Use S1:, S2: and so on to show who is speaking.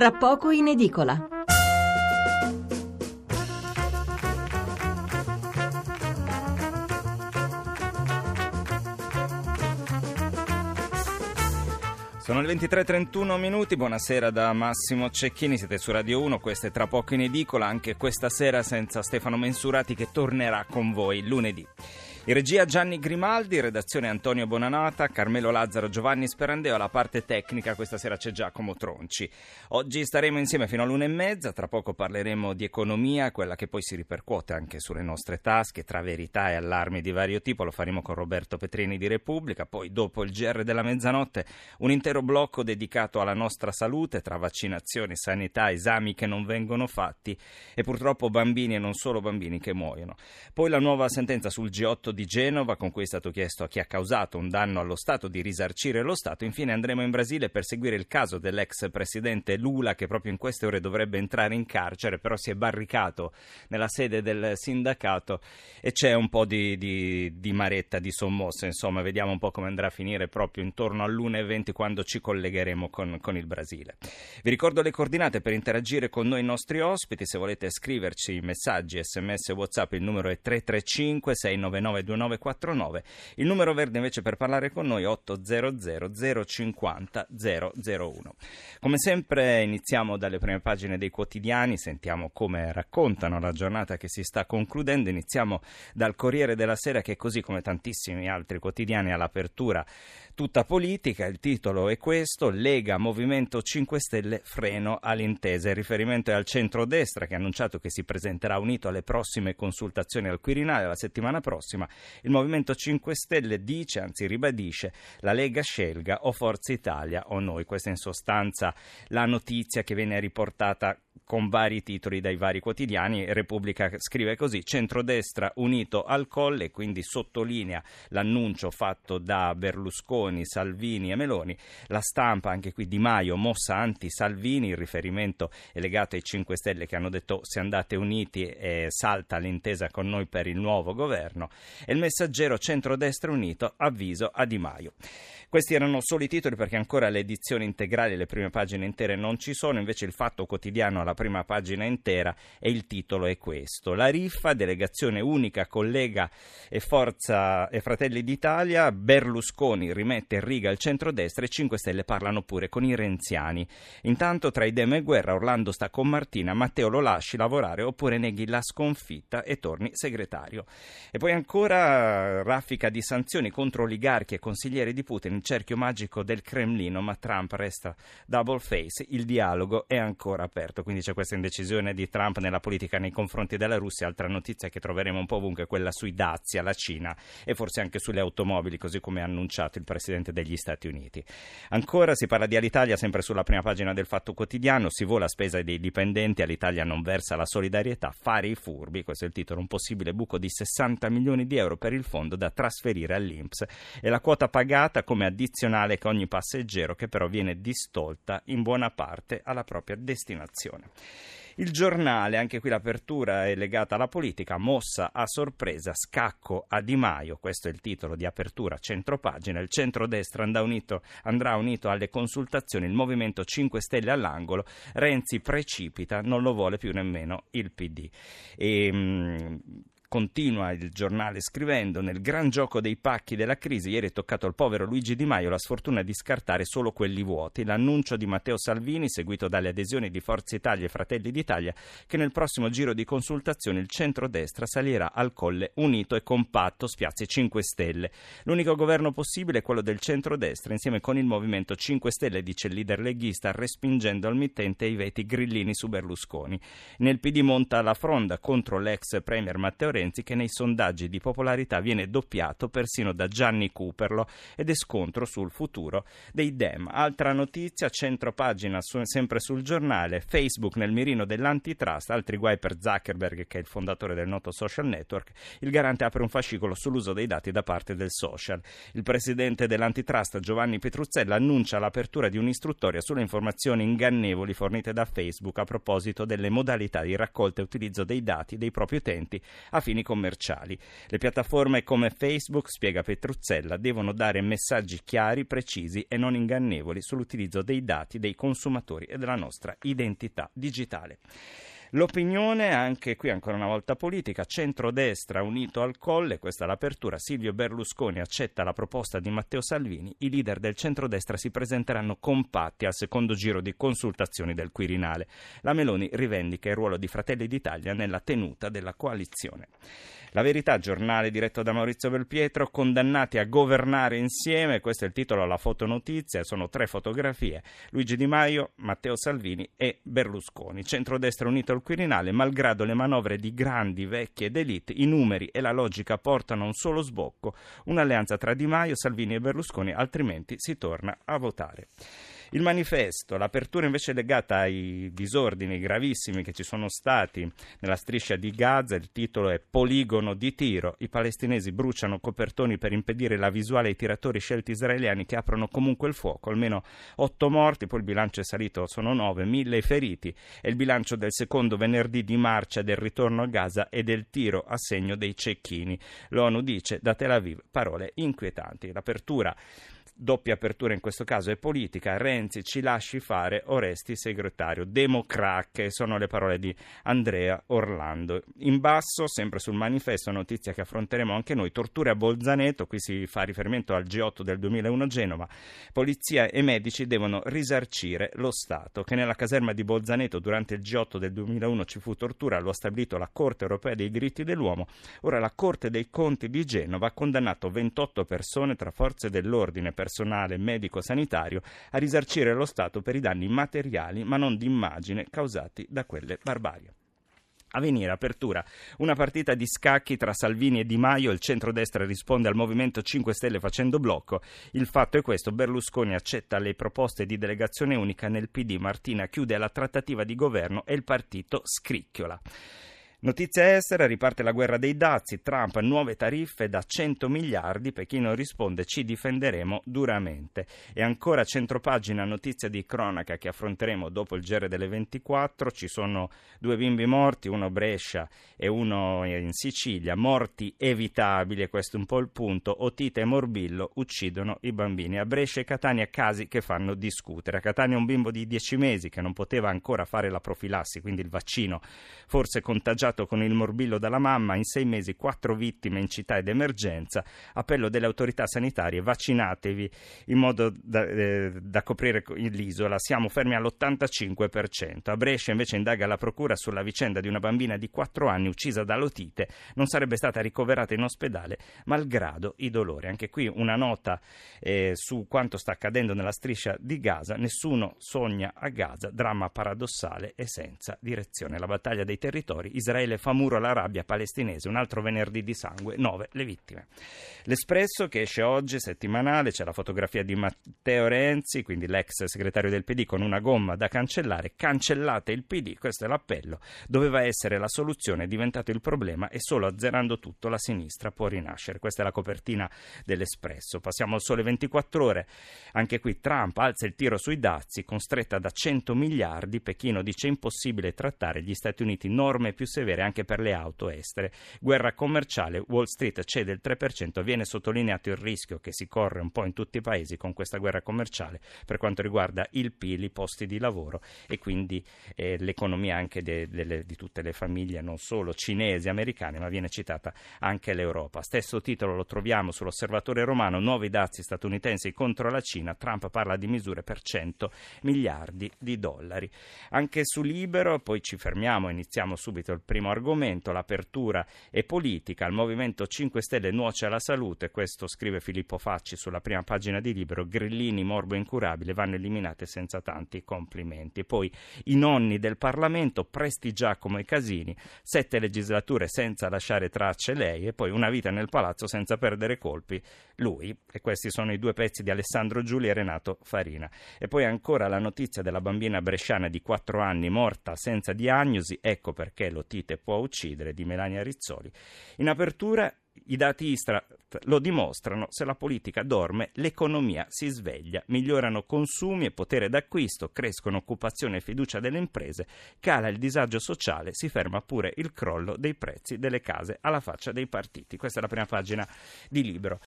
S1: Tra poco in edicola.
S2: Sono le 23.31 minuti, buonasera da Massimo Cecchini, siete su Radio 1, questo è tra poco in edicola, anche questa sera senza Stefano Mensurati che tornerà con voi lunedì. In regia Gianni Grimaldi, redazione Antonio Bonanata, Carmelo Lazzaro, Giovanni Sperandeo, alla parte tecnica questa sera c'è Giacomo Tronci. Oggi staremo insieme fino all'una e mezza, tra poco parleremo di economia, quella che poi si ripercuote anche sulle nostre tasche, tra verità e allarmi di vario tipo, lo faremo con Roberto Petrini di Repubblica, poi dopo il GR della mezzanotte un intero blocco dedicato alla nostra salute, tra vaccinazioni, sanità, esami che non vengono fatti e purtroppo bambini e non solo bambini che muoiono. Poi la nuova sentenza sul G8 di Genova, con cui è stato chiesto a chi ha causato un danno allo Stato di risarcire lo Stato. Infine andremo in Brasile per seguire il caso dell'ex presidente Lula, che proprio in queste ore dovrebbe entrare in carcere, però si è barricato nella sede del sindacato e c'è un po' di, di, di maretta, di sommosse. Insomma, vediamo un po' come andrà a finire proprio intorno all'1.20 quando ci collegheremo con, con il Brasile. Vi ricordo le coordinate per interagire con noi i nostri ospiti. Se volete scriverci messaggi, sms, whatsapp, il numero è 335 699 2949. Il numero verde invece per parlare con noi è 800 050 001. Come sempre iniziamo dalle prime pagine dei quotidiani, sentiamo come raccontano la giornata che si sta concludendo. Iniziamo dal Corriere della Sera che così come tantissimi altri quotidiani all'apertura tutta politica, il titolo è questo, Lega Movimento 5 Stelle freno all'intesa. Il riferimento è al centrodestra che ha annunciato che si presenterà unito alle prossime consultazioni al Quirinale la settimana prossima. Il Movimento 5 Stelle dice, anzi ribadisce, la Lega scelga o Forza Italia o noi. Questa è in sostanza la notizia che viene riportata con vari titoli dai vari quotidiani. Repubblica scrive così: centrodestra unito al colle, quindi sottolinea l'annuncio fatto da Berlusconi, Salvini e Meloni. La stampa, anche qui Di Maio, mossa anti-Salvini. Il riferimento è legato ai 5 Stelle che hanno detto se andate uniti eh, salta l'intesa con noi per il nuovo governo. E il messaggero centrodestra unito avviso a Di Maio. Questi erano solo i titoli perché ancora le edizioni integrali, le prime pagine intere non ci sono, invece il fatto quotidiano alla prima pagina intera e il titolo è questo. La riffa, delegazione unica, collega e Forza e Fratelli d'Italia, Berlusconi rimette in riga il centrodestra e 5 Stelle parlano pure con i renziani. Intanto tra idem e guerra Orlando sta con Martina, Matteo lo lasci lavorare oppure neghi la sconfitta e torni segretario. E poi ancora raffica di sanzioni contro oligarchi e consiglieri di Putin il cerchio magico del Cremlino, ma Trump resta double face, il dialogo è ancora aperto, quindi c'è questa indecisione di Trump nella politica nei confronti della Russia, altra notizia che troveremo un po' ovunque, quella sui dazi alla Cina e forse anche sulle automobili, così come ha annunciato il Presidente degli Stati Uniti. Ancora si parla di Alitalia, sempre sulla prima pagina del Fatto Quotidiano, si vola a spesa dei dipendenti, Alitalia non versa la solidarietà, fare i furbi, questo è il titolo, un possibile buco di 60 milioni di euro per il fondo da trasferire all'Inps e la quota pagata come addizionale che ogni passeggero che però viene distolta in buona parte alla propria destinazione. Il giornale, anche qui l'apertura è legata alla politica, mossa a sorpresa, scacco a Di Maio, questo è il titolo di apertura centropagina, il centrodestra andrà unito, andrà unito alle consultazioni, il Movimento 5 Stelle all'angolo, Renzi precipita, non lo vuole più nemmeno il PD. E, mh, Continua il giornale scrivendo: Nel gran gioco dei pacchi della crisi, ieri è toccato al povero Luigi Di Maio la sfortuna di scartare solo quelli vuoti. L'annuncio di Matteo Salvini, seguito dalle adesioni di Forza Italia e Fratelli d'Italia, che nel prossimo giro di consultazioni il centrodestra salirà al colle unito e compatto, spiazzi 5 Stelle. L'unico governo possibile è quello del centrodestra, insieme con il Movimento 5 Stelle, dice il leader leghista, respingendo al mittente i veti grillini su Berlusconi. Nel PD monta la fronda contro l'ex premier Matteo Renzi Renzi che nei sondaggi di popolarità viene doppiato persino da Gianni Cooperlo ed è scontro sul futuro dei Dem. Altra notizia, centropagina su, sempre sul giornale, Facebook nel mirino dell'antitrust, altri guai per Zuckerberg che è il fondatore del noto social network, il garante apre un fascicolo sull'uso dei dati da parte del social. Il presidente dell'antitrust Giovanni Petruzzella annuncia l'apertura di un'istruttoria sulle informazioni ingannevoli fornite da Facebook a proposito delle modalità di raccolta e utilizzo dei dati dei propri utenti a fini fini commerciali. Le piattaforme come Facebook, spiega Petruzzella, devono dare messaggi chiari, precisi e non ingannevoli sull'utilizzo dei dati dei consumatori e della nostra identità digitale. L'opinione, anche qui ancora una volta politica, centrodestra unito al colle, questa è l'apertura, Silvio Berlusconi accetta la proposta di Matteo Salvini, i leader del centrodestra si presenteranno compatti al secondo giro di consultazioni del Quirinale. La Meloni rivendica il ruolo di Fratelli d'Italia nella tenuta della coalizione. La verità, giornale diretto da Maurizio Belpietro, condannati a governare insieme, questo è il titolo alla fotonotizia, sono tre fotografie, Luigi Di Maio, Matteo Salvini e Berlusconi. Centrodestra unito al Quirinale, malgrado le manovre di grandi, vecchi ed elite, i numeri e la logica portano a un solo sbocco, un'alleanza tra Di Maio, Salvini e Berlusconi, altrimenti si torna a votare. Il manifesto, l'apertura invece legata ai disordini gravissimi che ci sono stati nella striscia di Gaza, il titolo è Poligono di tiro, i palestinesi bruciano copertoni per impedire la visuale ai tiratori scelti israeliani che aprono comunque il fuoco, almeno otto morti, poi il bilancio è salito, sono nove, mille feriti, è il bilancio del secondo venerdì di marcia del ritorno a Gaza e del tiro a segno dei cecchini. L'ONU dice da Tel Aviv parole inquietanti. L'apertura doppia apertura in questo caso è politica, Renzi ci lasci fare, Oresti segretario, democracche, sono le parole di Andrea Orlando. In basso, sempre sul manifesto, notizia che affronteremo anche noi, torture a Bolzaneto, qui si fa riferimento al G8 del 2001 Genova, polizia e medici devono risarcire lo Stato, che nella caserma di Bolzaneto durante il G8 del 2001 ci fu tortura, lo ha stabilito la Corte europea dei diritti dell'uomo, ora la Corte dei Conti di Genova ha condannato 28 persone tra forze dell'ordine per personale medico-sanitario a risarcire lo Stato per i danni materiali ma non di immagine causati da quelle barbarie. A venire, apertura, una partita di scacchi tra Salvini e Di Maio, il centrodestra risponde al Movimento 5 Stelle facendo blocco. Il fatto è questo, Berlusconi accetta le proposte di delegazione unica nel PD, Martina chiude la trattativa di governo e il partito scricchiola. Notizia estera, riparte la guerra dei dazi, Trump nuove tariffe da 100 miliardi, Pechino risponde ci difenderemo duramente. E ancora centropagina notizia di cronaca che affronteremo dopo il GR delle 24, ci sono due bimbi morti, uno a Brescia e uno in Sicilia, morti evitabili, e questo è un po' il punto, Otite e Morbillo uccidono i bambini. A Brescia e Catania casi che fanno discutere. A Catania un bimbo di 10 mesi che non poteva ancora fare la profilassi, quindi il vaccino, forse contagiato lasciato con il morbillo dalla mamma, in sei mesi quattro vittime in città ed emergenza, appello delle autorità sanitarie, vaccinatevi in modo da, eh, da coprire l'isola, siamo fermi all'85%. A Brescia invece indaga la procura sulla vicenda di una bambina di quattro anni uccisa dall'otite, non sarebbe stata ricoverata in ospedale malgrado i dolori. Anche qui una nota eh, su quanto sta accadendo nella striscia di Gaza, nessuno sogna a Gaza, dramma paradossale e senza direzione. La battaglia dei territori, Israele Israele fa muro alla rabbia palestinese, un altro venerdì di sangue, nove le vittime. L'Espresso che esce oggi, settimanale, c'è la fotografia di Matteo Renzi, quindi l'ex segretario del PD con una gomma da cancellare, cancellate il PD, questo è l'appello, doveva essere la soluzione, è diventato il problema e solo azzerando tutto la sinistra può rinascere. Questa è la copertina dell'Espresso. Passiamo al sole 24 ore, anche qui Trump alza il tiro sui dazi, constretta da 100 miliardi, Pechino dice impossibile trattare gli Stati Uniti norme più severe severe anche per le auto estere. Guerra commerciale, Wall Street cede il 3%, viene sottolineato il rischio che si corre un po' in tutti i paesi con questa guerra commerciale per quanto riguarda il PIL, i posti di lavoro e quindi eh, l'economia anche de, de, di tutte le famiglie, non solo cinesi, americane, ma viene citata anche l'Europa. Stesso titolo lo troviamo sull'osservatore romano, nuovi dazi statunitensi contro la Cina, Trump parla di misure per 100 miliardi di dollari. Anche su Libero, poi ci fermiamo, iniziamo subito il primo primo argomento, l'apertura è politica, il Movimento 5 Stelle nuoce alla salute, questo scrive Filippo Facci sulla prima pagina di Libero, Grillini morbo incurabile vanno eliminate senza tanti complimenti. Poi i nonni del Parlamento, Presti Giacomo e Casini, sette legislature senza lasciare tracce lei e poi una vita nel palazzo senza perdere colpi lui. E questi sono i due pezzi di Alessandro Giuli e Renato Farina. E poi ancora la notizia della bambina bresciana di 4 anni morta senza diagnosi, ecco perché lo Tite può uccidere, di Melania Rizzoli. In apertura I dati Istat lo dimostrano, se la politica dorme, l'economia si sveglia, migliorano consumi e potere d'acquisto, crescono occupazione e fiducia delle imprese, cala il disagio sociale, si ferma pure il crollo dei prezzi delle case alla faccia dei partiti. Questa è la prima pagina di libro.